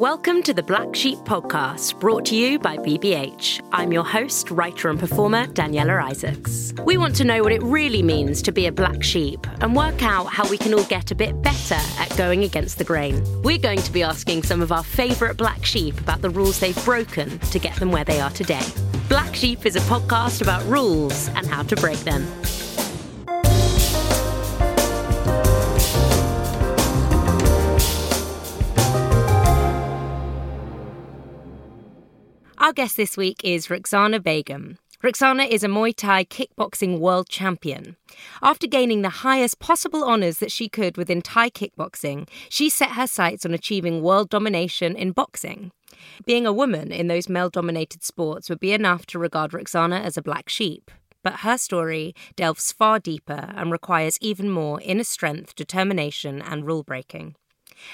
Welcome to the Black Sheep podcast, brought to you by BBH. I'm your host, writer, and performer, Daniela Isaacs. We want to know what it really means to be a black sheep and work out how we can all get a bit better at going against the grain. We're going to be asking some of our favourite black sheep about the rules they've broken to get them where they are today. Black Sheep is a podcast about rules and how to break them. Our guest this week is Rukhsana Begum. Rukhsana is a Muay Thai kickboxing world champion. After gaining the highest possible honours that she could within Thai kickboxing, she set her sights on achieving world domination in boxing. Being a woman in those male dominated sports would be enough to regard Rukhsana as a black sheep. But her story delves far deeper and requires even more inner strength, determination, and rule breaking.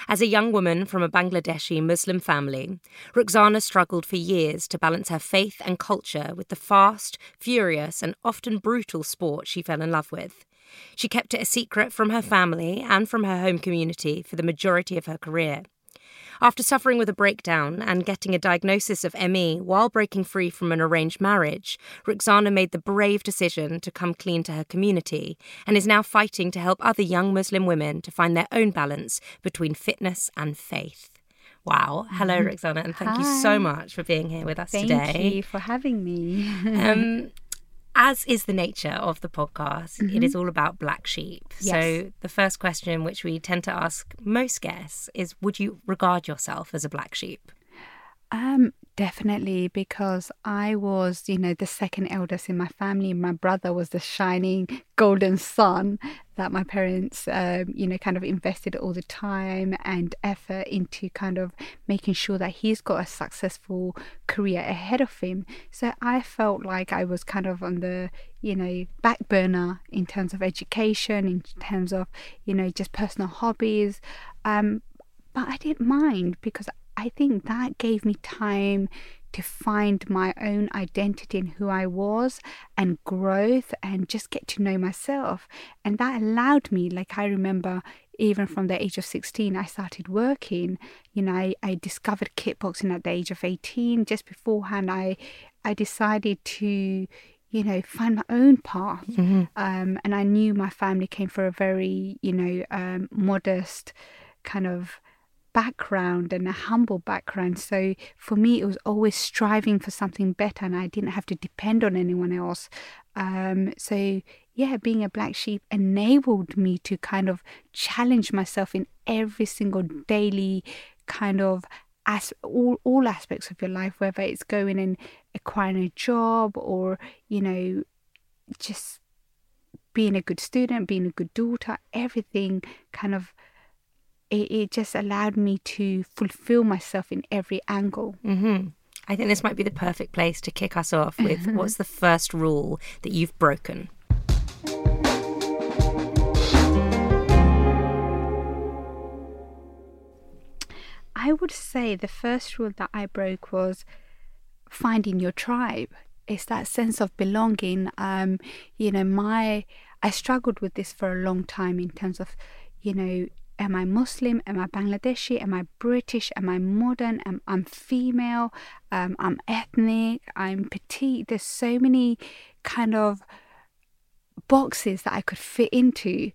As a young woman from a Bangladeshi Muslim family, Rukhsana struggled for years to balance her faith and culture with the fast, furious, and often brutal sport she fell in love with. She kept it a secret from her family and from her home community for the majority of her career. After suffering with a breakdown and getting a diagnosis of ME while breaking free from an arranged marriage, Rukhsana made the brave decision to come clean to her community and is now fighting to help other young Muslim women to find their own balance between fitness and faith. Wow. Hello, mm-hmm. And thank Hi. you so much for being here with us thank today. Thank you for having me. um, as is the nature of the podcast, mm-hmm. it is all about black sheep. Yes. So, the first question, which we tend to ask most guests, is Would you regard yourself as a black sheep? Um, definitely, because I was, you know, the second eldest in my family. My brother was the shining golden sun that my parents, um, you know, kind of invested all the time and effort into kind of making sure that he's got a successful career ahead of him. So I felt like I was kind of on the, you know, back burner in terms of education, in terms of, you know, just personal hobbies. Um, but I didn't mind because I think that gave me time to find my own identity and who I was and growth and just get to know myself. And that allowed me, like I remember even from the age of 16, I started working. You know, I, I discovered kickboxing at the age of 18. Just beforehand, I, I decided to, you know, find my own path. Mm-hmm. Um, and I knew my family came from a very, you know, um, modest kind of background and a humble background. So for me, it was always striving for something better, and I didn't have to depend on anyone else. Um, so yeah, being a black sheep enabled me to kind of challenge myself in every single daily kind of as all all aspects of your life, whether it's going and acquiring a job or you know just being a good student, being a good daughter, everything kind of it, it just allowed me to fulfill myself in every angle. Mm-hmm. I think this might be the perfect place to kick us off with what's the first rule that you've broken? I would say the first rule that I broke was finding your tribe. It's that sense of belonging. Um, you know, my I struggled with this for a long time in terms of, you know, Am I Muslim? Am I Bangladeshi? Am I British? Am I modern? Am I'm female? Um, I'm ethnic. I'm petite. There's so many kind of boxes that I could fit into.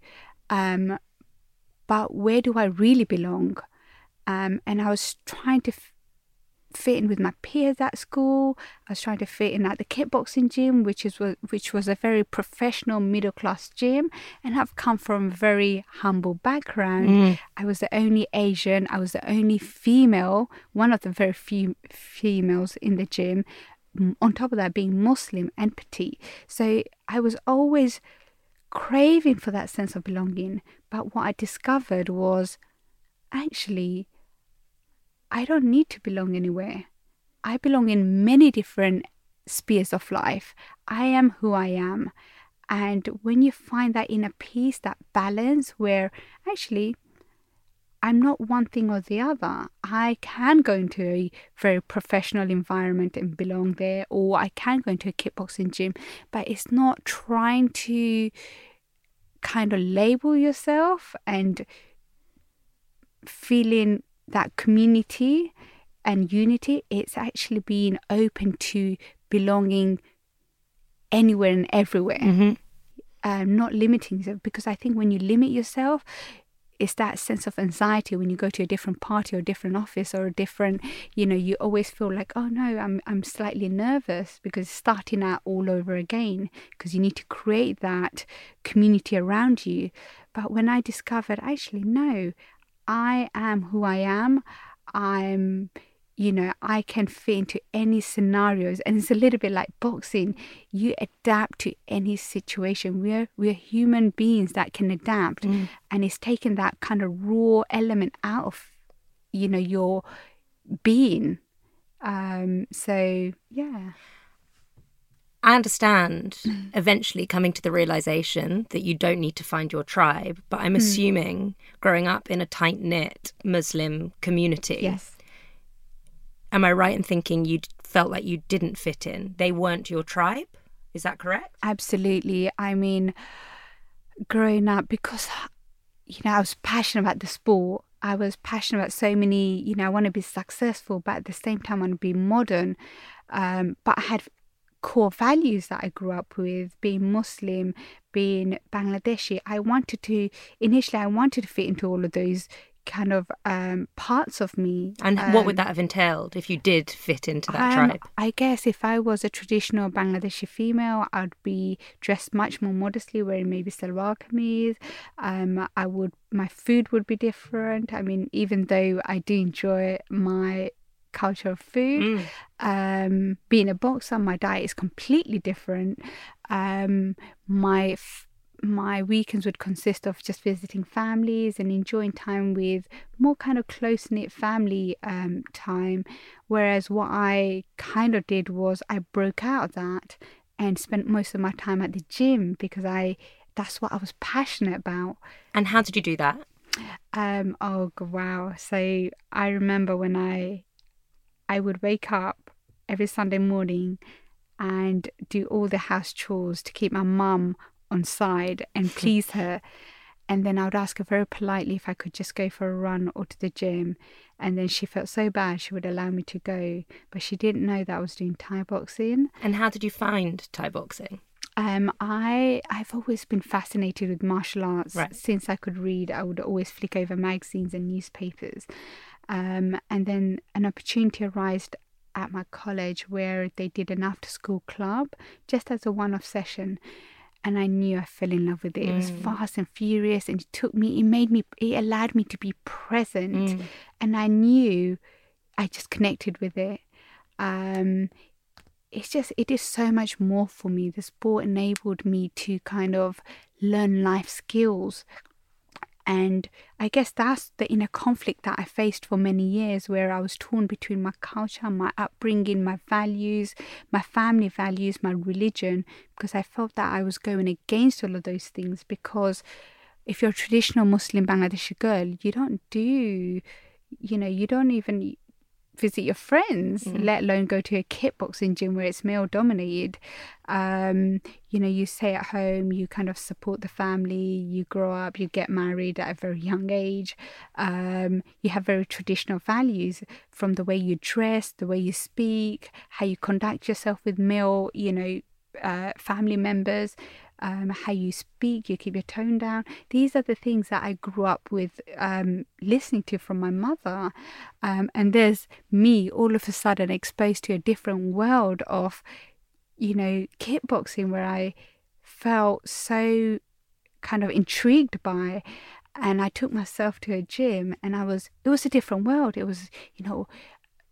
Um, but where do I really belong? Um, and I was trying to f- fit in with my peers at school. I was trying to fit in at the kickboxing gym, which is which was a very professional middle class gym, and I've come from a very humble background. Mm. I was the only Asian. I was the only female, one of the very few females in the gym. On top of that, being Muslim and petite, so I was always craving for that sense of belonging. But what I discovered was actually I don't need to belong anywhere. I belong in many different spheres of life. I am who I am. And when you find that inner peace, that balance where actually I'm not one thing or the other. I can go into a very professional environment and belong there, or I can go into a kickboxing gym, but it's not trying to kind of label yourself and feeling that community and unity, it's actually being open to belonging anywhere and everywhere. Mm-hmm. Um, not limiting yourself because I think when you limit yourself, it's that sense of anxiety when you go to a different party or a different office or a different, you know, you always feel like, oh no, I'm I'm slightly nervous because starting out all over again because you need to create that community around you. But when I discovered, actually, no, I am who I am. I'm you know, I can fit into any scenarios. And it's a little bit like boxing. You adapt to any situation. We're we're human beings that can adapt. Mm. And it's taken that kind of raw element out of, you know, your being. Um, so yeah. I understand eventually coming to the realization that you don't need to find your tribe, but I'm assuming growing up in a tight knit Muslim community, Yes. am I right in thinking you felt like you didn't fit in? They weren't your tribe? Is that correct? Absolutely. I mean, growing up, because, you know, I was passionate about the sport. I was passionate about so many, you know, I want to be successful, but at the same time, I want to be modern. Um, but I had core values that I grew up with, being Muslim, being Bangladeshi. I wanted to, initially, I wanted to fit into all of those kind of um, parts of me. And what would Um, that have entailed if you did fit into that um, tribe? I guess if I was a traditional Bangladeshi female, I'd be dressed much more modestly, wearing maybe salwar kameez. Um, I would, my food would be different. I mean, even though I do enjoy my culture of food, Mm. um, being a boxer, my diet is completely different. Um, my f- my weekends would consist of just visiting families and enjoying time with more kind of close knit family um, time. Whereas what I kind of did was I broke out of that and spent most of my time at the gym because I that's what I was passionate about. And how did you do that? Um, oh wow! So I remember when I I would wake up every Sunday morning and do all the house chores to keep my mum on side and please her. And then I would ask her very politely if I could just go for a run or to the gym. And then she felt so bad she would allow me to go, but she didn't know that I was doing Thai boxing. And how did you find Thai boxing? Um, I I've always been fascinated with martial arts Right. since I could read. I would always flick over magazines and newspapers, um, and then an opportunity arose at my college where they did an after-school club just as a one-off session, and I knew I fell in love with it. It was Mm. fast and furious, and it took me. It made me. It allowed me to be present, Mm. and I knew I just connected with it. Um, it's just it is so much more for me. The sport enabled me to kind of learn life skills. And I guess that's the inner conflict that I faced for many years, where I was torn between my culture, my upbringing, my values, my family values, my religion, because I felt that I was going against all of those things. Because if you're a traditional Muslim Bangladeshi girl, you don't do, you know, you don't even visit your friends, Mm. let alone go to a kickboxing gym where it's male dominated. Um, you know, you stay at home, you kind of support the family, you grow up, you get married at a very young age. Um, you have very traditional values from the way you dress, the way you speak, how you conduct yourself with male, you know, uh, family members, um, how you speak, you keep your tone down. These are the things that I grew up with um, listening to from my mother. Um, and there's me all of a sudden exposed to a different world of, you know, kickboxing where I felt so kind of intrigued by. And I took myself to a gym and I was, it was a different world. It was, you know,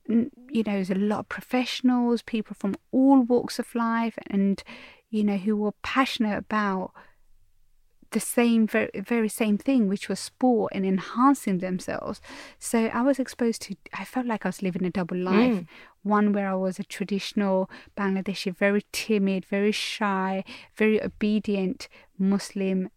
you know, there's a lot of professionals, people from all walks of life, and you know, who were passionate about the same, very, very same thing, which was sport and enhancing themselves. So I was exposed to. I felt like I was living a double life. Mm. One where I was a traditional Bangladeshi, very timid, very shy, very obedient Muslim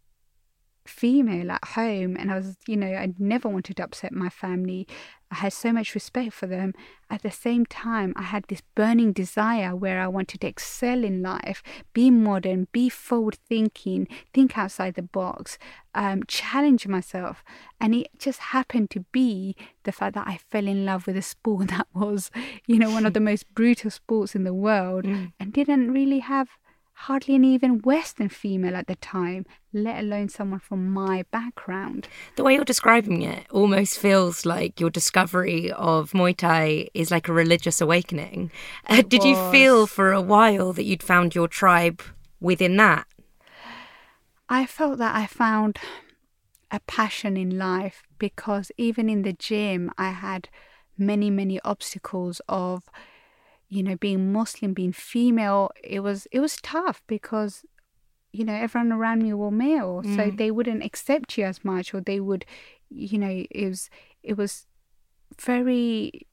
female at home and I was you know I never wanted to upset my family I had so much respect for them. At the same time, I had this burning desire where I wanted to excel in life, be modern, be forward thinking, think outside the box, um, challenge myself. And it just happened to be the fact that I fell in love with a sport that was, you know, one of the most brutal sports in the world mm. and didn't really have hardly an even Western female at the time, let alone someone from my background. The way you're describing it almost feels like your discovery of Muay Thai is like a religious awakening. Uh, did was. you feel for a while that you'd found your tribe within that? I felt that I found a passion in life because even in the gym, I had many, many obstacles of you know being muslim being female it was it was tough because you know everyone around me were male mm. so they wouldn't accept you as much or they would you know it was it was very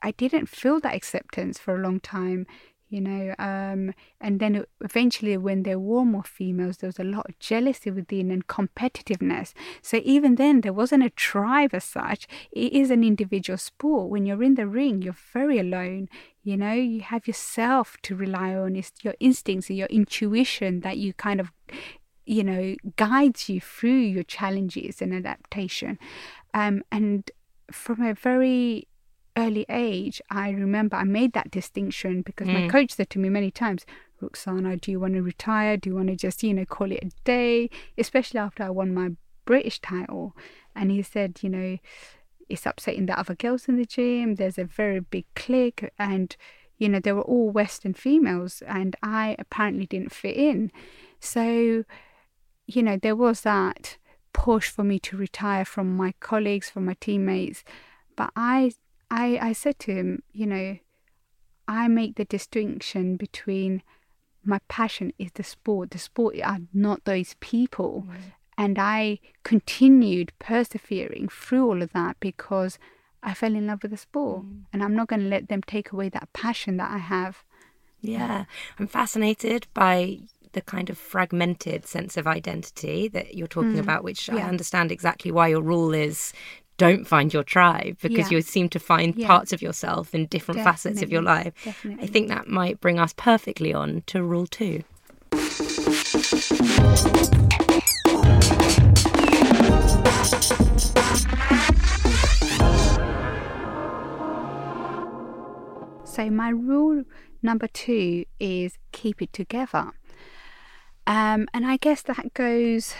i didn't feel that acceptance for a long time you know um, and then eventually when there were more females there was a lot of jealousy within and competitiveness. So even then there wasn't a tribe as such. It is an individual sport. When you're in the ring you're very alone. You know you have yourself to rely on. It's your instincts and your intuition that you kind of you know guides you through your challenges and adaptation. Um, and from a very early age, I remember I made that distinction because mm. my coach said to me many times, Rukhsana, do you want to retire? Do you want to just, you know, call it a day? Especially after I won my British title. And he said, you know, it's upsetting the other girls in the gym. There's a very big clique. And, you know, they were all Western females. And I apparently didn't fit in. So, you know, there was that push for me to retire from my colleagues, from my teammates. But I I, I said to him, you know, I make the distinction between my passion is the sport. The sport are not those people. Mm. And I continued persevering through all of that because I fell in love with the sport. Mm. And I'm not going to let them take away that passion that I have. Yeah, I'm fascinated by the kind of fragmented sense of identity that you're talking mm. about, which yeah. I understand exactly why your rule is don't find your tribe because yeah. you seem to find yeah. parts of yourself in different Definitely. facets of your life. Definitely. I think that might bring us perfectly on to rule two. So, my rule number two is keep it together. Um, and I guess that goes,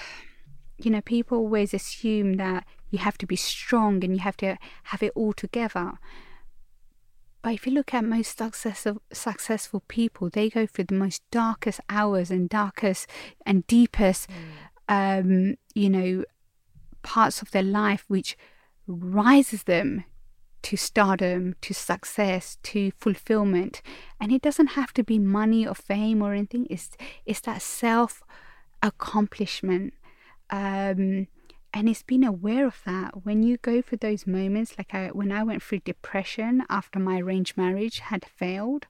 you know, people always assume that you have to be strong and you have to have it all together. But if you look at most successful successful people, they go through the most darkest hours and darkest and deepest, mm. um, you know, parts of their life, which rises them to stardom, to success, to fulfillment. And it doesn't have to be money or fame or anything. It's it's that self accomplishment. Um, and it's being aware of that. When you go for those moments like I, when i went through depression after my arranged marriage had failed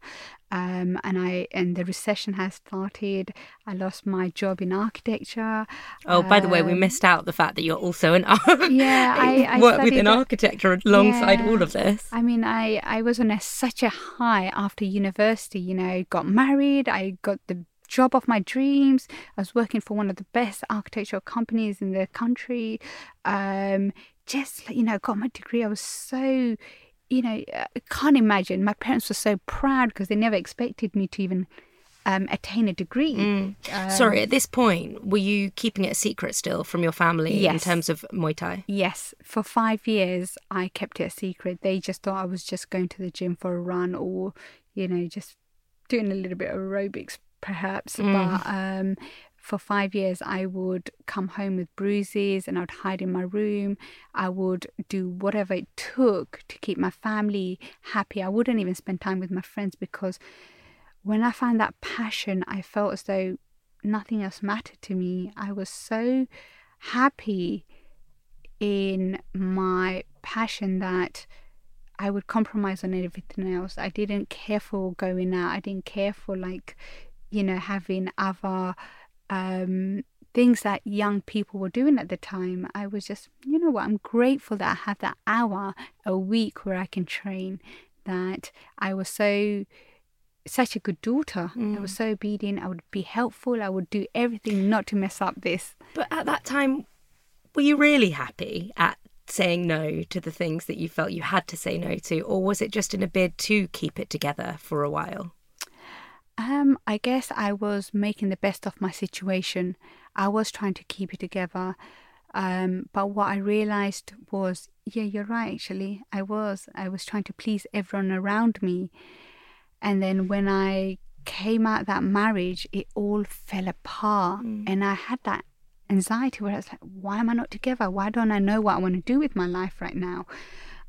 um, and i and the recession has started i lost my job in architecture oh um, by the way we um, missed out the fact that you're also an architect yeah i, I work within architecture alongside yeah, all of this. I mean i i was on a, such a high after university you know got married i got the job of my dreams. I was working for one of the best architectural companies in the country. Um, just, you know, got my degree. I was so, you know, I can't imagine. My parents were so proud because they never expected me to even um, attain a degree. Mm. Um, Sorry, at this point, were you keeping it a secret still from your family yes. in terms of Muay Thai? Yes. For five years, I kept it a secret. They just thought I was just going to the gym for a run or, you know, just doing a little bit of aerobics perhaps, mm. but um, for five years I would come home with bruises and I would hide in my room. I would do whatever it took to keep my family happy. I wouldn't even spend time with my friends because when I found that passion, I felt as though nothing else mattered to me. I was so happy in my passion that I would compromise on everything else. I didn't care for going out. I didn't care for like you know, having other um, things that young people were doing at the time. I was just, you know what, I'm grateful that I have that hour a week where I can train, that I was so such a good daughter. Mm. I was so obedient. I would be helpful. I would do everything not to mess up this. But at that time, were you really happy at saying no to the things that you felt you had to say no to, or was it just in a bid to keep it together for a while? Um, I guess I was making the best of my situation. I was trying to keep it together. Um, but what I realized was, yeah, you're right, actually. I was. I was trying to please everyone around me. And then when I came out that marriage, it all fell apart. Mm. And I had that anxiety where I was like, why am I not together? Why don't I know what I want to do with my life right now?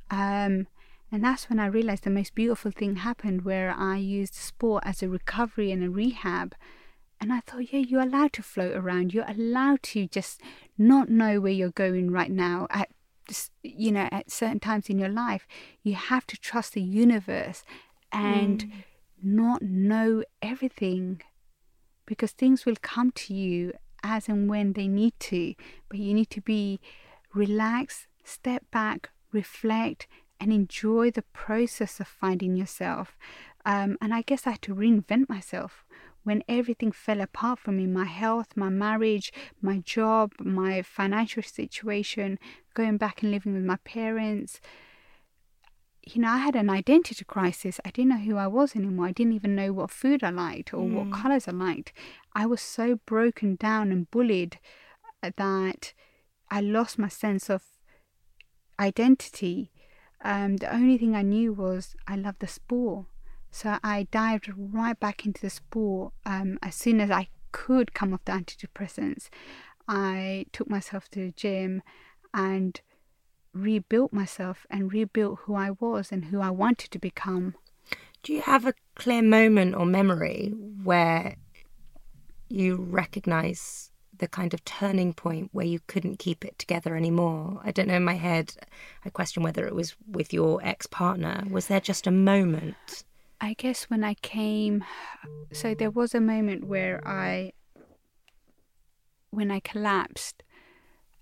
Um, and that's when I realized the most beautiful thing happened where I used sport as a recovery and a rehab. And I thought, yeah, you're allowed to float around. You're allowed to just not know where you're going right now at you know at certain times in your life you have to trust the universe and mm. not know everything because things will come to you as and when they need to but you need to be relaxed step back reflect and enjoy the process of finding yourself. Um, and I guess I had to reinvent myself when everything fell apart for me my health, my marriage, my job, my financial situation, going back and living with my parents. You know, I had an identity crisis. I didn't know who I was anymore. I didn't even know what food I liked or mm. what colors I liked. I was so broken down and bullied that I lost my sense of identity um, the only thing I knew was I loved the sport. So I dived right back into the sport um, as soon as I could come off the antidepressants. I took myself to the gym and rebuilt myself and rebuilt who I was and who I wanted to become. Do you have a clear moment or memory where you recognize the kind of turning point where you couldn't keep it together anymore? I don't know in my head. I question whether it was with your ex partner. Was there just a moment? I guess when I came, so there was a moment where I, when I collapsed,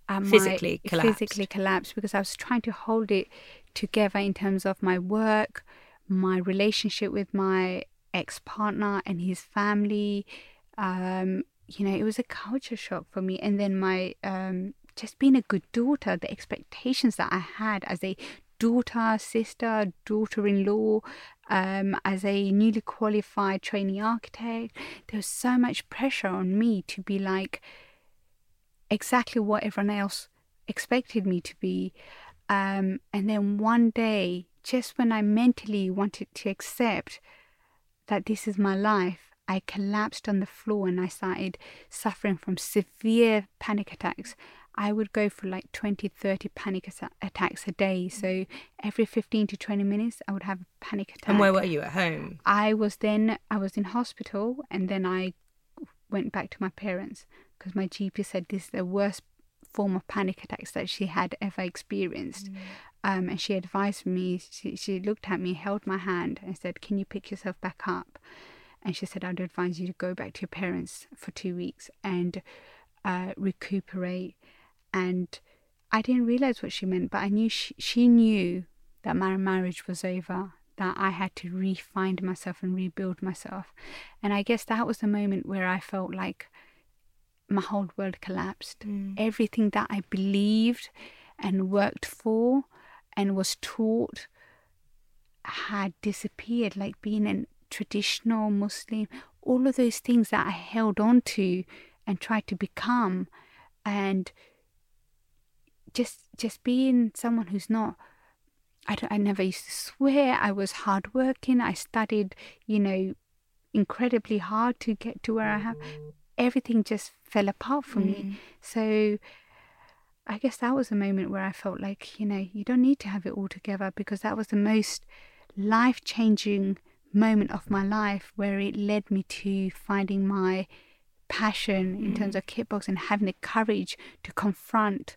um, physically collapsed. Physically collapsed because I was trying to hold it together in terms of my work, my relationship with my ex partner and his family, um, you know, it was a culture shock for me. And then my um, just being a good daughter, the expectations that I had as a daughter, sister, daughter in law, um, as a newly qualified trainee architect, there was so much pressure on me to be like exactly what everyone else expected me to be. Um, and then one day, just when I mentally wanted to accept that this is my life, I collapsed on the floor and I started suffering from severe panic attacks. I would go for like 20, 30 panic attacks a day. So every 15 to 20 minutes, I would have a panic attack. And where were you at home? I was then, I was in hospital and then I went back to my parents because my GP said this is the worst form of panic attacks that she had ever experienced. Mm. Um, and she advised me, she, she looked at me, held my hand, and said, Can you pick yourself back up? And she said, I'd advise you to go back to your parents for two weeks and uh, recuperate. And I didn't realize what she meant, but I knew she, she knew that my marriage was over, that I had to re-find myself and rebuild myself. And I guess that was the moment where I felt like my whole world collapsed. Mm. Everything that I believed and worked for and was taught had disappeared, like being an traditional Muslim, all of those things that I held on to and tried to become, and just just being someone who's not. I, I never used to swear. I was hardworking. I studied, you know, incredibly hard to get to where I have. Everything just fell apart for mm. me. So I guess that was a moment where I felt like, you know, you don't need to have it all together because that was the most life changing moment of my life where it led me to finding my passion in terms mm. of kickboxing and having the courage to confront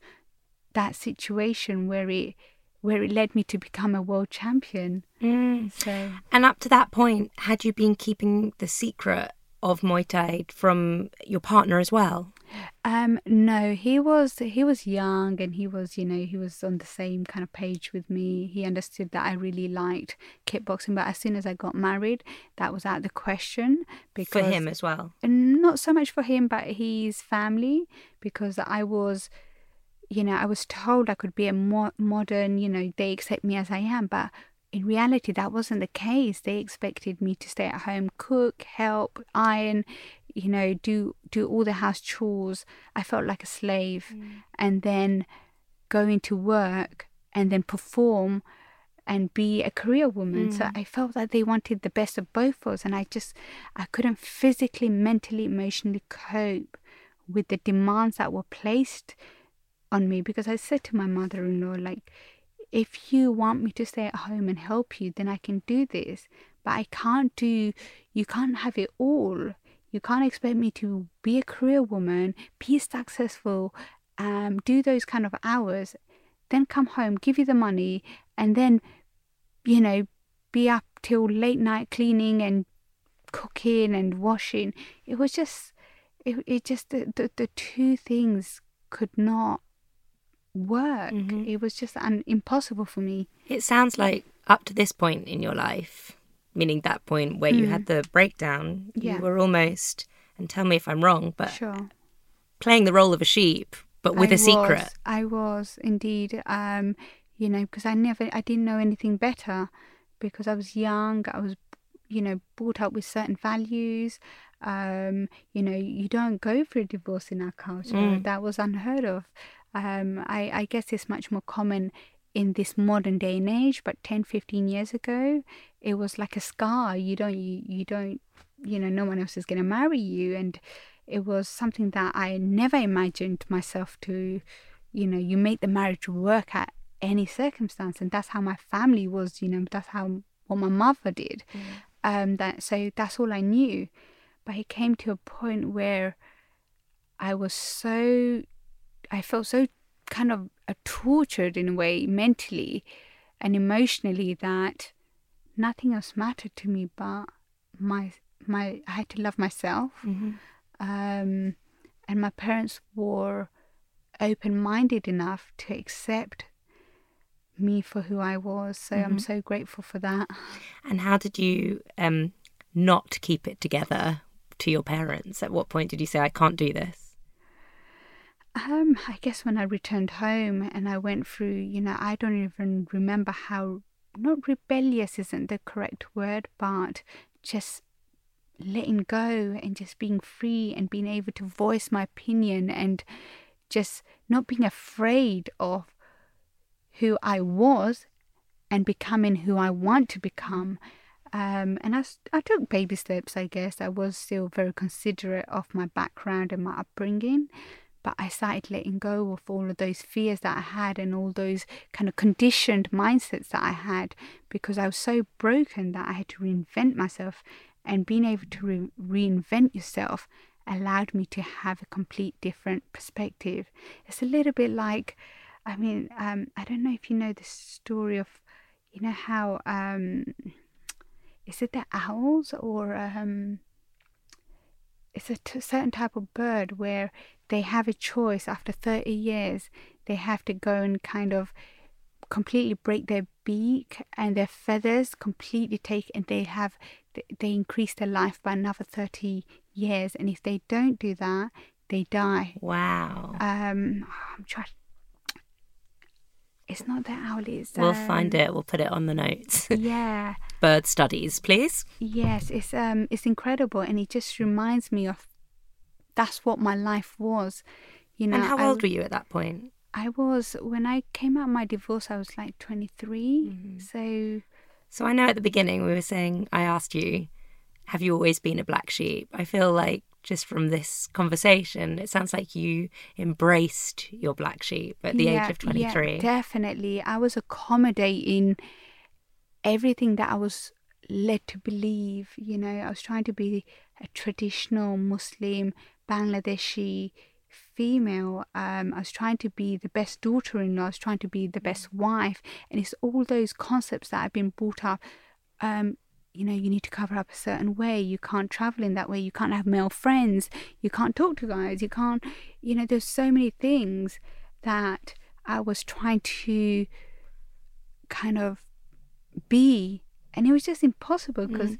that situation where it where it led me to become a world champion. Mm. So and up to that point, had you been keeping the secret of Muay Thai from your partner as well? Um, no, he was he was young and he was you know he was on the same kind of page with me. He understood that I really liked kickboxing, but as soon as I got married, that was out of the question because for him as well. Not so much for him, but his family because I was you know, I was told I could be a more modern, you know, they accept me as I am, but in reality, that wasn't the case. They expected me to stay at home, cook, help, iron, you know, do do all the house chores. I felt like a slave, mm. and then go into work and then perform and be a career woman. Mm. So I felt that they wanted the best of both worlds and I just I couldn't physically, mentally, emotionally cope with the demands that were placed on me because I said to my mother-in-law like if you want me to stay at home and help you, then I can do this. But I can't do, you can't have it all. You can't expect me to be a career woman, be successful, um, do those kind of hours, then come home, give you the money, and then, you know, be up till late night cleaning and cooking and washing. It was just, it, it just, the, the, the two things could not work. Mm-hmm. It was just an, impossible for me. It sounds like up to this point in your life, meaning that point where mm. you had mm. the breakdown, yeah. you were almost, and tell me if I'm wrong, but sure. playing the role of a sheep, but with I a secret. I was indeed, um, you know, because I never, I didn't know anything better because I was young. I was, you know, brought up with certain values. Um, you know, you don't go for a divorce in our culture. Mm. That was unheard of. Um, I, I guess it's much more common in this modern day and age, but 10, 15 years ago, it was like a scar. You don't, you, you don't, you know, no one else is going to marry you. And it was something that I never imagined myself to, you know, you make the marriage work at any circumstance. And that's how my family was, you know, that's how what my mother did. Mm. Um, that so that's all I knew. But it came to a point where I was so I felt so kind of uh, tortured in a way mentally and emotionally that nothing else mattered to me but my my I had to love myself. Mm-hmm. Um, and my parents were open minded enough to accept me for who I was. So mm-hmm. I'm so grateful for that. And how did you um, not keep it together to your parents? At what point did you say, I can't do this? Um, I guess when I returned home and I went through, you know, I don't even remember how, not rebellious isn't the correct word, but just letting go and just being free and being able to voice my opinion and just not being afraid of who I was and becoming who I want to become. Um, and I, I took baby steps, I guess. I was still very considerate of my background and my upbringing but I started letting go of all of those fears that I had and all those kind of conditioned mindsets that I had because I was so broken that I had to reinvent myself. And being able to re- reinvent yourself allowed me to have a complete different perspective. It's a little bit like, I mean, um, I don't know if you know the story of, you know, how, um, is it the owls or, um, it's a t- certain type of bird where they have a choice after 30 years they have to go and kind of completely break their beak and their feathers completely take and they have they increase their life by another 30 years. And if they don't do that they die. Wow. Um i'm trying it's not the owl it's we'll um, find it. We'll put it on the notes. Yeah. Bird studies please. Yes it's um it's incredible. And it just reminds me of that's what my life was. You know. And how old were you at that point? I was when I came out of my divorce. I was like 23. Mm-hmm. So. So I know at the beginning we were saying I asked you, "Have you always been a black sheep?" I feel like just from this conversation, it sounds like you embraced your black sheep at the yeah, age of 23. Yeah, definitely. I was accommodating everything that I was led to believe. You know, I was trying to be a traditional Muslim Bangladeshi female. Um, I was trying to be the best daughter in law, I was trying to be the best wife. And it's all those concepts that I've been brought up um, you know, you need to cover up a certain way. You can't travel in that way. You can't have male friends. You can't talk to guys. You can't, you know, there's so many things that I was trying to kind of be. And it was just impossible because mm.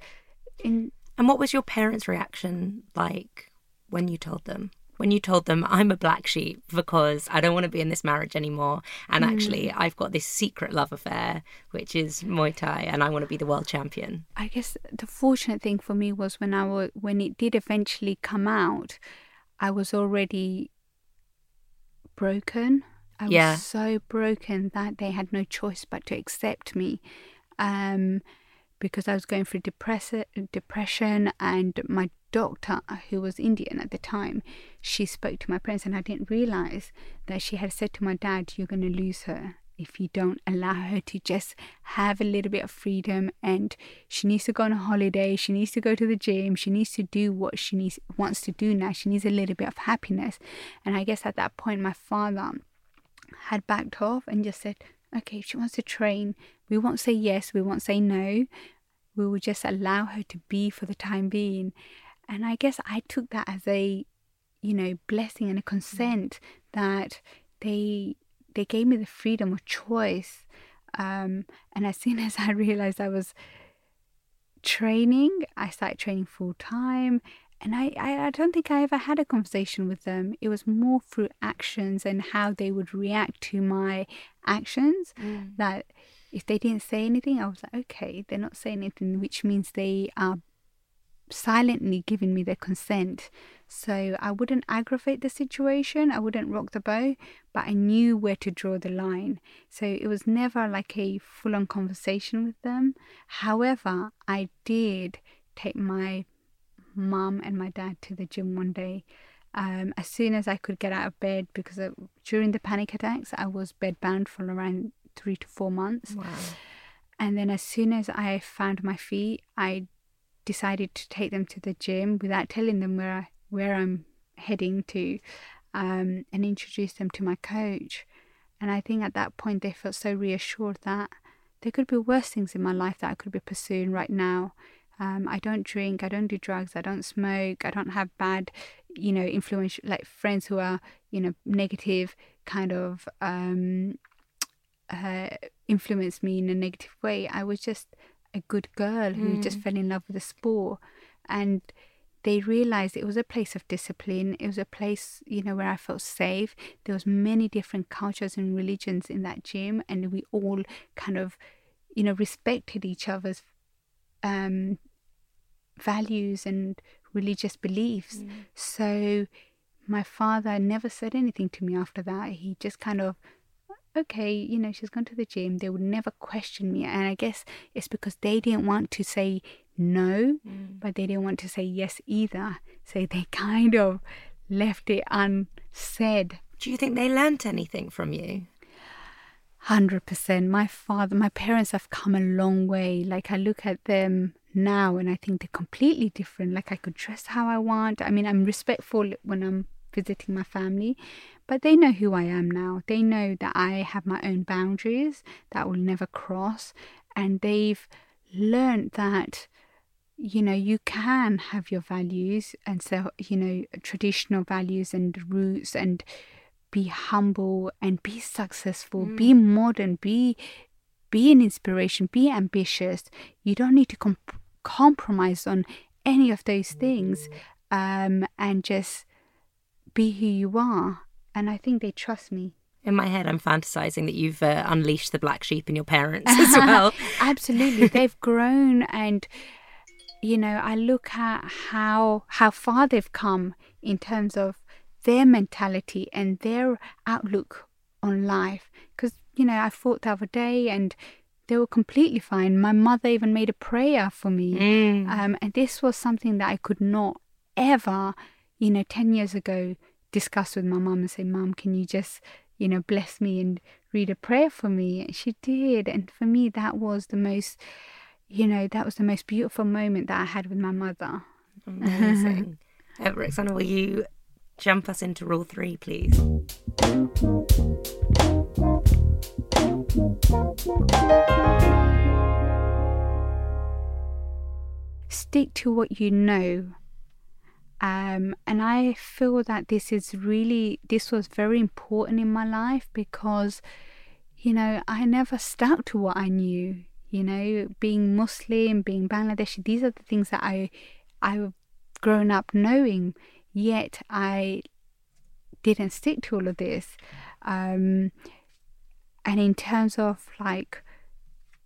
in. And what was your parents' reaction like when you told them? when you told them I'm a black sheep because I don't want to be in this marriage anymore, and mm. actually I've got this secret love affair which is Muay Thai, and I want to be the world champion. I guess the fortunate thing for me was when I was, when it did eventually come out, I was already broken. I yeah. was so broken that they had no choice but to accept me. Um, because I was going through depress- depression and my doctor, who was Indian at the time, she spoke to my parents, and I didn't realize that she had said to my dad, You're going to lose her if you don't allow her to just have a little bit of freedom and she needs to go on a holiday she needs to go to the gym she needs to do what she needs wants to do now she needs a little bit of happiness. And i guess at that point my father had backed off and just said okay if she wants to train we won't say yes we won't say no we will just allow her to be for the time being and I guess I took that as a, you know, blessing and a consent that they they gave me the freedom of choice. Um, and as soon as I realized I was training, I started training full time. And I, I, I don't think I ever had a conversation with them. It was more through actions and how they would react to my actions mm. that if they didn't say anything, I was like, okay, they're not saying anything, which means they are silently giving me their consent. So I wouldn't aggravate the situation, I wouldn't rock the boat, but I knew where to draw the line. So it was never like a full on conversation with them. However, I did take my mum and my dad to the gym one day. Um, as soon as I could get out of bed, because of, during the panic attacks, I was bedbound for around three to four months. Wow. And then, as soon as I found my feet, I decided to take them to the gym without telling them where I, where I'm heading to, um, and introduce them to my coach. And I think at that point they felt so reassured that there could be worse things in my life that I could be pursuing right now. Um, I don't drink, I don't do drugs, I don't smoke, I don't have bad, you know, influence like friends who are, you know, negative kind of um, uh, influence me in a negative way. I was just a good girl who mm. just fell in love with the sport and they realized it was a place of discipline it was a place you know where i felt safe there was many different cultures and religions in that gym and we all kind of you know respected each other's um, values and religious beliefs mm. so my father never said anything to me after that he just kind of okay, you know, she's gone to the gym. They would never question me. And I guess it's because they didn't want to say no, mm. but they didn't want to say yes either. So they kind of left it unsaid. Do you think they learnt anything from you? 100%. My father, my parents have come a long way. Like I look at them now and I think they're completely different. Like I could dress how I want. I mean, I'm respectful when I'm visiting my family, but they know who I am now. They know that I have my own boundaries that will never cross, and they've learned that you know you can have your values and so you know traditional values and roots and be humble and be successful mm. be modern be be an inspiration be ambitious you don't need to comp- compromise on any of those things um, and just be who you are and I think they trust me. In my head, I'm fantasizing that you've uh, unleashed the black sheep in your parents as well. Absolutely, they've grown, and you know, I look at how how far they've come in terms of their mentality and their outlook on life. Because you know, I fought the other day, and they were completely fine. My mother even made a prayer for me, mm. um, and this was something that I could not ever, you know, ten years ago discuss with my mum and say, Mum, can you just, you know, bless me and read a prayer for me? And she did. And for me, that was the most, you know, that was the most beautiful moment that I had with my mother. Amazing. uh, Rukhsana, will you jump us into rule three, please? stick to what you know. Um, and I feel that this is really, this was very important in my life because, you know, I never stuck to what I knew. You know, being Muslim, being Bangladeshi, these are the things that I, I've grown up knowing. Yet I didn't stick to all of this. Um, and in terms of like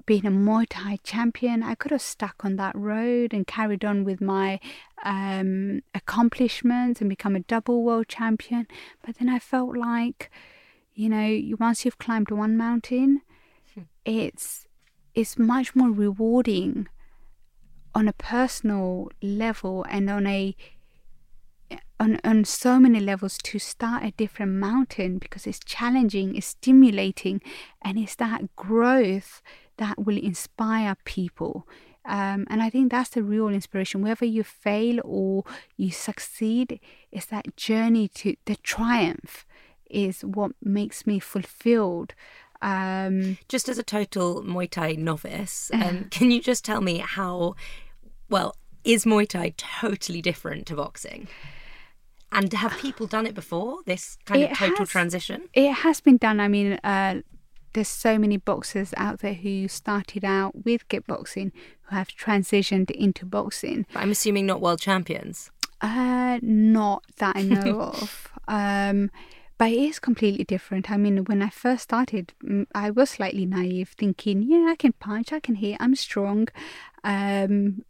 being a Muay Thai champion, I could have stuck on that road and carried on with my um, accomplishments and become a double world champion. But then I felt like, you know, once you've climbed one mountain, hmm. it's it's much more rewarding on a personal level and on a on, on so many levels to start a different mountain because it's challenging, it's stimulating, and it's that growth that will inspire people. Um, and I think that's the real inspiration. Whether you fail or you succeed, it's that journey to the triumph is what makes me fulfilled. Um, just as a total Muay Thai novice, um, can you just tell me how, well, is Muay Thai totally different to boxing? And have people done it before? This kind it of total has, transition? It has been done. I mean, uh, there's so many boxers out there who started out with kickboxing who have transitioned into boxing. But I'm assuming not world champions. Uh, not that I know of. Um, but it is completely different. I mean, when I first started, mm, I was slightly naive, thinking, "Yeah, I can punch, I can hit, I'm strong. Um,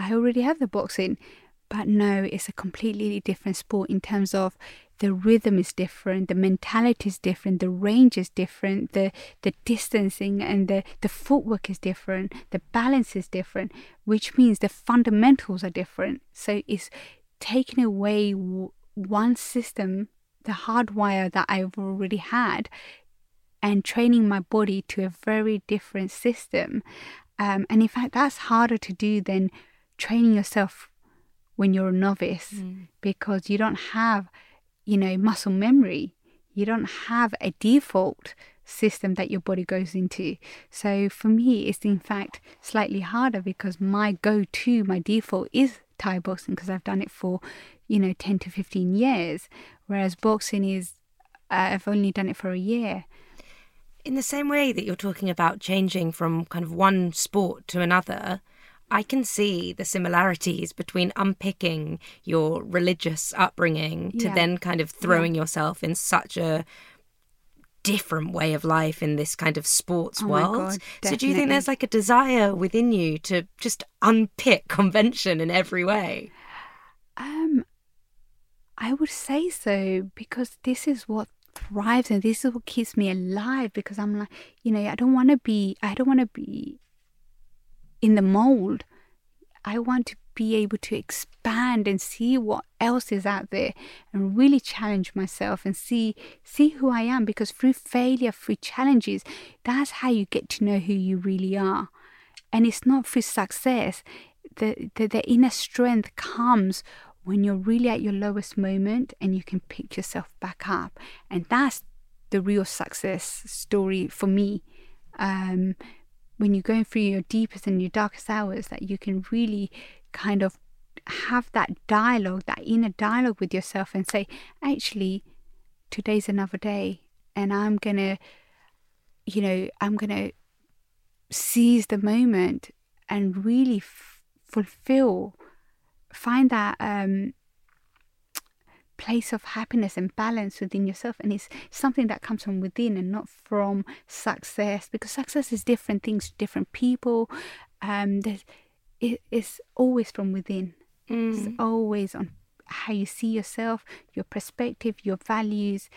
I already have the boxing." But no, it's a completely different sport in terms of the rhythm is different, the mentality is different, the range is different, the the distancing and the the footwork is different, the balance is different, which means the fundamentals are different. So it's taking away one system, the hardwire that I've already had, and training my body to a very different system. Um, and in fact, that's harder to do than training yourself when you're a novice mm. because you don't have you know, muscle memory. You don't have a default system that your body goes into. So for me, it's in fact slightly harder because my go to, my default is Thai boxing because I've done it for, you know, 10 to 15 years. Whereas boxing is, uh, I've only done it for a year. In the same way that you're talking about changing from kind of one sport to another, I can see the similarities between unpicking your religious upbringing to yeah. then kind of throwing yeah. yourself in such a different way of life in this kind of sports oh world. God, so do you think there's like a desire within you to just unpick convention in every way? Um I would say so because this is what thrives and this is what keeps me alive because I'm like, you know, I don't want to be I don't want to be in the mold. I want to be able to expand and see what else is out there and really challenge myself and see see who I am because through failure, through challenges, that's how you get to know who you really are. And it's not through success. The, the, the inner strength comes when you're really at your lowest moment and you can pick yourself back up. And that's the real success story for me. Um, when you're going through your deepest and your darkest hours that you can really kind of have that dialogue, that inner dialogue with yourself and say, actually, today's another day and I'm going to, you know, I'm going to seize the moment and really f- fulfill, find that um, place of happiness and balance within yourself and it's something that comes from within and not from success because success is different things to different people. Um it is always from within. Mm. it's always on how you see yourself your perspective your values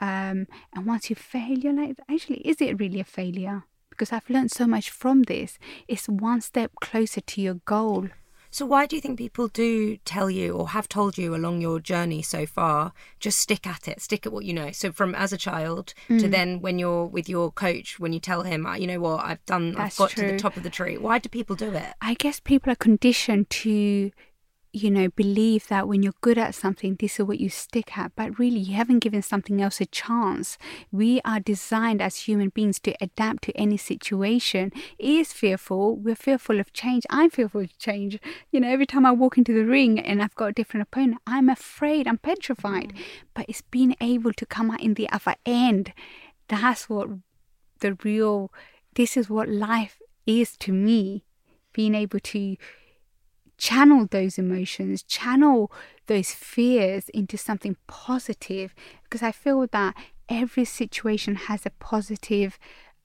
um and once you fail you're like actually is it really a failure? Because i've learned so much from this. It's one step closer to your goal so, why do you think people do tell you or have told you along your journey so far, just stick at it, stick at what you know? So, from as a child mm. to then when you're with your coach, when you tell him, you know what, I've done, That's I've got true. to the top of the tree. Why do people do it? I guess people are conditioned to you know, believe that when you're good at something, this is what you stick at. But really, you haven't given something else a chance. We are designed as human beings to adapt to any situation. It is fearful. We're fearful of change. I'm fearful of change. You know, every time I walk into the ring and I've got a different opponent, I'm afraid, I'm petrified. Mm. But it's being able to come out in the other end. That's what the real, this is what life is to me. Being able to channel those emotions, channel those fears into something positive because I feel that every situation has a positive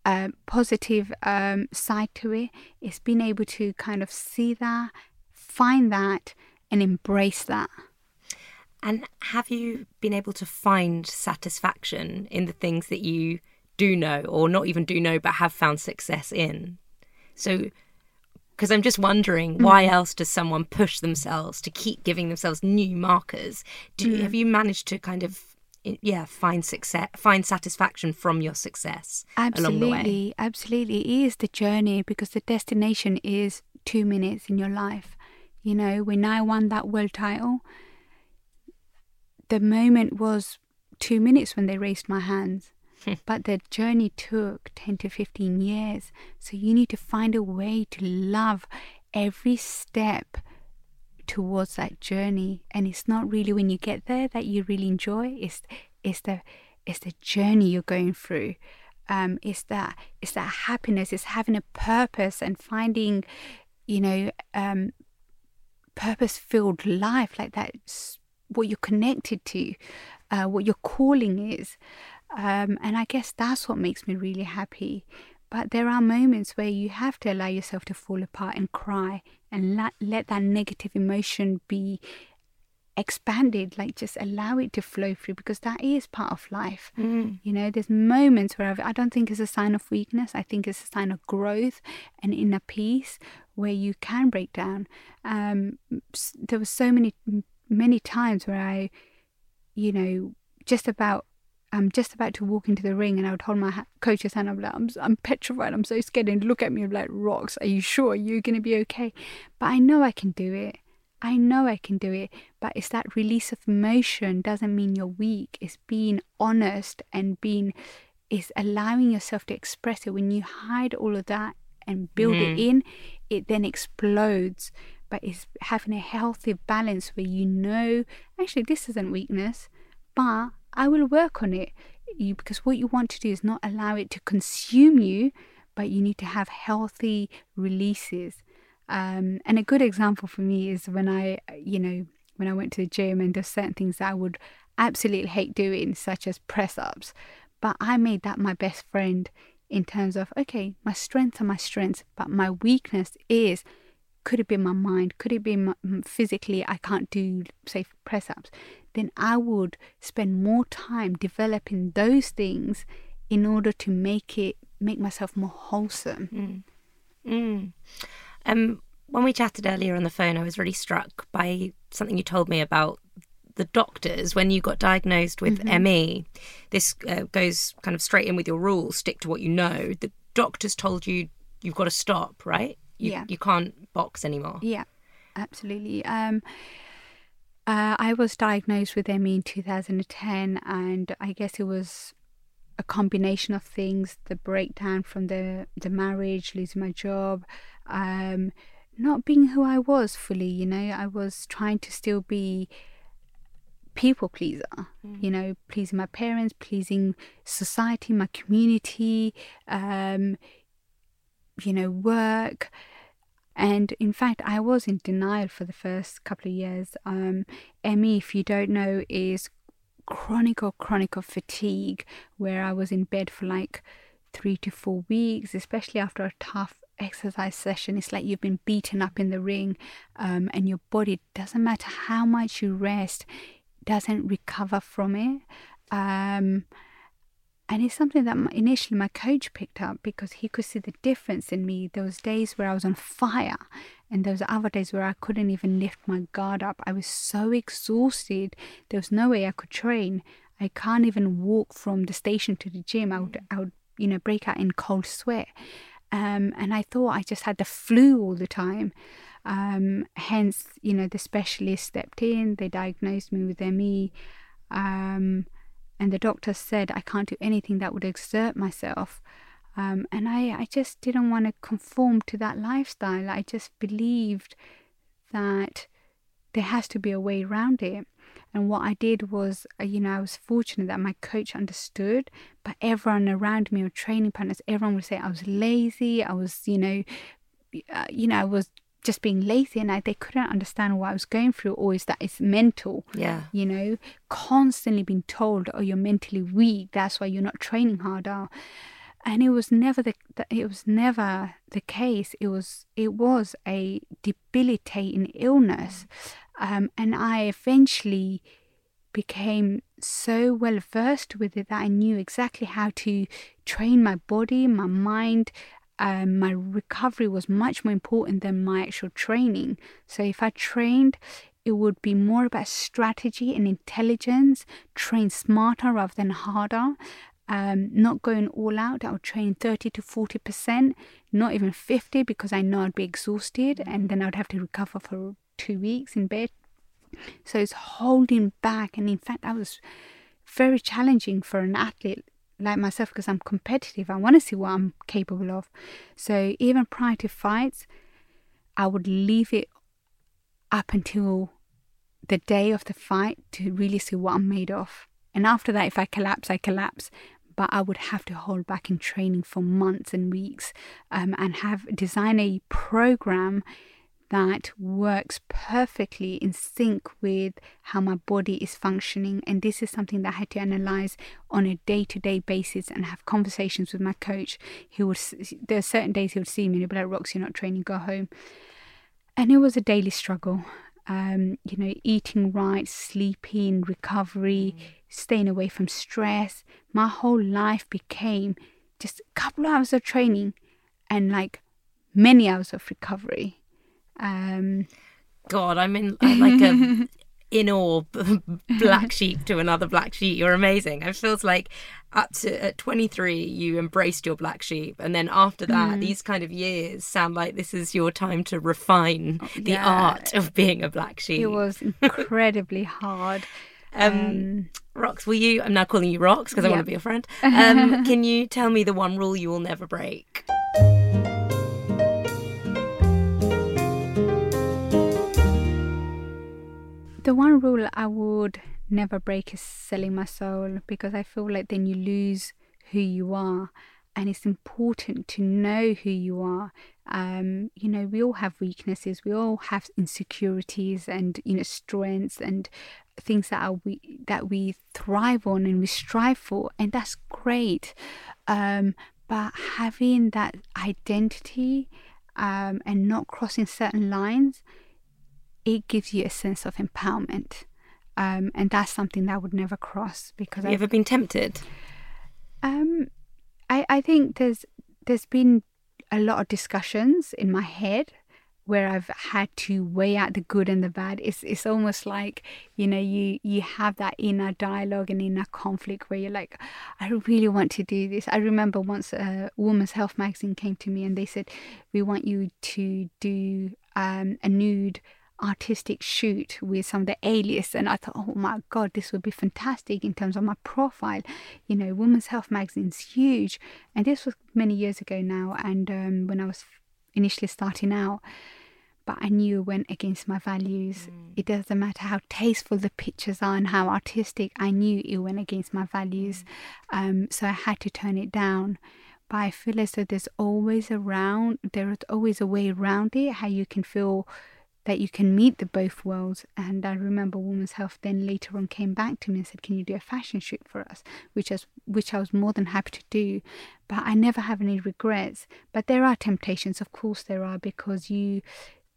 uh, positive um, side to it. It's being able to kind of see that, find that, and embrace that. And have you been able to find satisfaction in the things that you do know, or not even do know, but have found success in? So, because I'm just wondering, mm. why else does someone push themselves to keep giving themselves new markers? Do, mm. Have you managed to kind of yeah find success find satisfaction from your success absolutely absolutely it is the journey because the destination is two minutes in your life you know when i won that world title the moment was two minutes when they raised my hands but the journey took 10 to 15 years. So you need to find a way to love every step towards that journey. And it's not really when you get there that you really enjoy. It's it's the it's the journey you're going through. Um, it's that it's that happiness. It's having a purpose and finding, you know, um, purpose filled life like that's what you're connected to, uh, what your calling is. Um, and I guess that's what makes me really happy. But there are moments where you have to allow yourself to fall apart and cry and let, let that negative emotion be expanded like just allow it to flow through because that is part of life mm. you know there's moments where I've, i do not think it's a sign of weakness i think it's a sign of growth and inner peace where you can break down um, there were so many many times where i you know just about I'm just about to walk into the ring and I would hold my coach's hand. I'm like, I'm, I'm petrified. I'm so scared. And look at me like, Rox, are you sure you're going to be okay? But I know I can do it. I know I can do it. But it's that release of emotion doesn't mean you're weak. It's being honest and being, is allowing yourself to express it. When you hide all of that and build mm. it in, it then explodes. But it's having a healthy balance where you know, actually, this isn't weakness, but I will work on it. You, because what you want to do is not allow it to consume you, but you need to have healthy releases. Um, and a good example for me is when I, you know, when I went to the gym and there's certain things that I would absolutely hate doing, such as press ups. But I made that my best friend in terms of, okay, my strengths are my strengths, but my weakness is could it be my mind? Could it be my, physically I can't do, say, press ups? Then I would spend more time developing those things in order to make it make myself more wholesome. Mm. Mm. Um, when we chatted earlier on the phone, I was really struck by something you told me about the doctors when you got diagnosed with mm-hmm. ME. This uh, goes kind of straight in with your rules: stick to what you know. The doctors told you you've got to stop, right? You, yeah. You can't box anymore. Yeah, absolutely. Um, uh, I was diagnosed with ME in 2010, and I guess it was a combination of things the breakdown from the, the marriage, losing my job, um, not being who I was fully. You know, I was trying to still be people pleaser, mm. you know, pleasing my parents, pleasing society, my community, um, you know, work. And in fact, I was in denial for the first couple of years. Um, ME, if you don't know, is chronic or chronic of fatigue, where I was in bed for like three to four weeks, especially after a tough exercise session. It's like you've been beaten up in the ring, um, and your body doesn't matter how much you rest, doesn't recover from it. Um, and it's something that initially my coach picked up because he could see the difference in me. Those days where I was on fire, and those other days where I couldn't even lift my guard up. I was so exhausted. There was no way I could train. I can't even walk from the station to the gym. I would, I would, you know, break out in cold sweat. Um, and I thought I just had the flu all the time. Um, hence, you know, the specialist stepped in, they diagnosed me with ME. Um, and the doctor said I can't do anything that would exert myself. Um, and I, I just didn't want to conform to that lifestyle. I just believed that there has to be a way around it. And what I did was, uh, you know, I was fortunate that my coach understood, but everyone around me or training partners, everyone would say I was lazy. I was, you know, uh, you know, I was just being lazy and I, they couldn't understand what I was going through or is that it's mental. Yeah. You know, constantly being told, oh, you're mentally weak. That's why you're not training harder. And it was never the it was never the case. It was it was a debilitating illness, um, and I eventually became so well versed with it that I knew exactly how to train my body, my mind, um, my recovery was much more important than my actual training. So if I trained, it would be more about strategy and intelligence, train smarter rather than harder. Um, not going all out, I would train 30 to 40%, not even 50 because I know I'd be exhausted and then I'd have to recover for two weeks in bed. So it's holding back. And in fact, that was very challenging for an athlete like myself because I'm competitive. I want to see what I'm capable of. So even prior to fights, I would leave it up until the day of the fight to really see what I'm made of. And after that, if I collapse, I collapse. But I would have to hold back in training for months and weeks um, and have design a program that works perfectly in sync with how my body is functioning. And this is something that I had to analyze on a day to day basis and have conversations with my coach. He would, there are certain days he would see me and he'd be like, Rox, you're not training, go home. And it was a daily struggle. Um, you know, eating right, sleeping, recovery, mm. staying away from stress. My whole life became just a couple of hours of training and like many hours of recovery um, God, I'm in I'm like a in awe black sheep to another black sheep. You're amazing. It feels like up to at 23 you embraced your black sheep and then after that mm. these kind of years sound like this is your time to refine oh, the yeah. art of being a black sheep. It was incredibly hard. Um, um, Rox, will you? I'm now calling you Rox because I want to be your friend. Um, can you tell me the one rule you will never break? The one rule I would never break is selling my soul because I feel like then you lose who you are. And it's important to know who you are. Um, you know, we all have weaknesses, we all have insecurities and you know strengths and things that are we that we thrive on and we strive for, and that's great. Um, but having that identity um, and not crossing certain lines it gives you a sense of empowerment. Um, and that's something that I would never cross because Have you I've, ever been tempted? Um, I I think there's there's been a lot of discussions in my head where I've had to weigh out the good and the bad. It's it's almost like you know you you have that inner dialogue and inner conflict where you're like, I really want to do this. I remember once a Women's Health magazine came to me and they said, we want you to do um, a nude artistic shoot with some of the aliases and I thought oh my god this would be fantastic in terms of my profile you know women's health magazine's huge and this was many years ago now and um, when I was initially starting out but I knew it went against my values mm. it doesn't matter how tasteful the pictures are and how artistic I knew it went against my values mm. um, so I had to turn it down but I feel as though there's always around there is always a way around it how you can feel that you can meet the both worlds. And I remember Women's Health then later on came back to me and said, "Can you do a fashion shoot for us?" Which was which I was more than happy to do. But I never have any regrets. But there are temptations, of course there are, because you,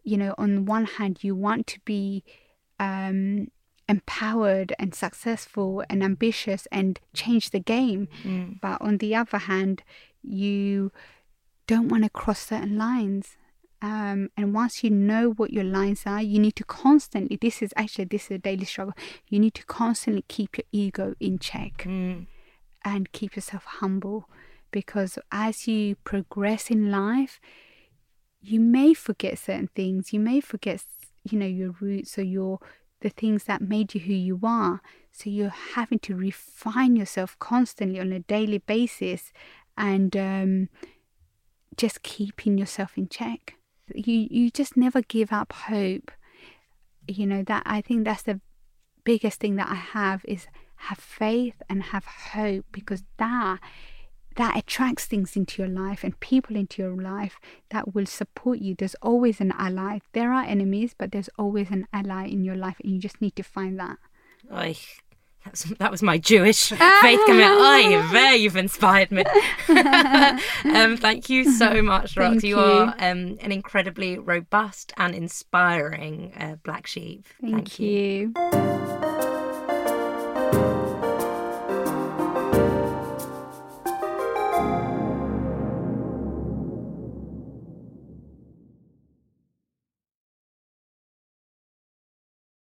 you know, on one hand you want to be. Um, empowered and successful and ambitious and change the game. Mm. But on the other hand, you don't want to cross certain lines. Um, and once you know what your lines are, you need to constantly, this is actually, this is a daily struggle. You need to constantly keep your ego in check mm. and keep yourself humble because as you progress in life, you may forget certain things. You may forget, you know, your roots or your the things that made you who you are. So you're having to refine yourself constantly on a daily basis, and um, just keeping yourself in check. You you just never give up hope. You know that I think that's the biggest thing that I have is have faith and have hope because that that attracts things into your life and people into your life that will support you. There's always an ally. There are enemies, but there's always an ally in your life, and you just need to find that. Oy, that was, that was my Jewish faith coming out. Oy, there you've inspired me. um, thank you so much, Rox. You, you. are um, an incredibly robust and inspiring uh, black sheep. Thank, you.